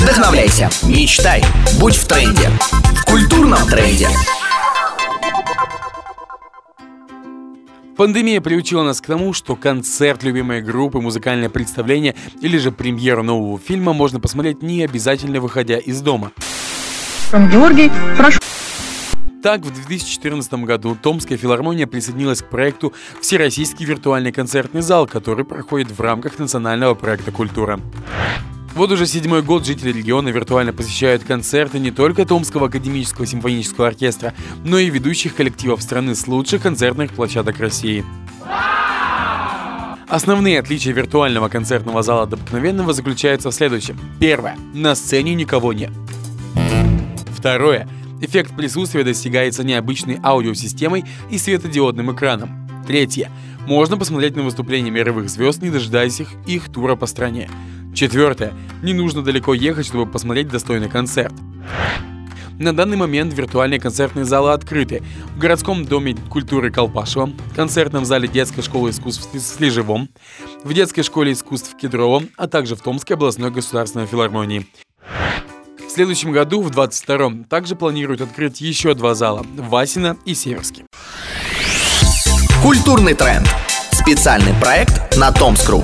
Вдохновляйся, мечтай, будь в тренде. В культурном тренде. Пандемия приучила нас к тому, что концерт любимой группы, музыкальное представление или же премьеру нового фильма можно посмотреть не обязательно выходя из дома. Георгий, прошу. Так, в 2014 году Томская филармония присоединилась к проекту «Всероссийский виртуальный концертный зал», который проходит в рамках национального проекта «Культура». Вот уже седьмой год жители региона виртуально посещают концерты не только Томского академического симфонического оркестра, но и ведущих коллективов страны с лучших концертных площадок России. Основные отличия виртуального концертного зала от обыкновенного заключаются в следующем. Первое. На сцене никого нет. Второе. Эффект присутствия достигается необычной аудиосистемой и светодиодным экраном. Третье. Можно посмотреть на выступления мировых звезд, не дожидаясь их, их тура по стране. Четвертое. Не нужно далеко ехать, чтобы посмотреть достойный концерт. На данный момент виртуальные концертные залы открыты в городском доме культуры Колпашево, концертном зале детской школы искусств в Слежевом, в детской школе искусств в Кедровом, а также в Томской областной государственной филармонии. В следующем году, в 22-м, также планируют открыть еще два зала – Васина и Северский. Культурный тренд. Специальный проект на Томскру.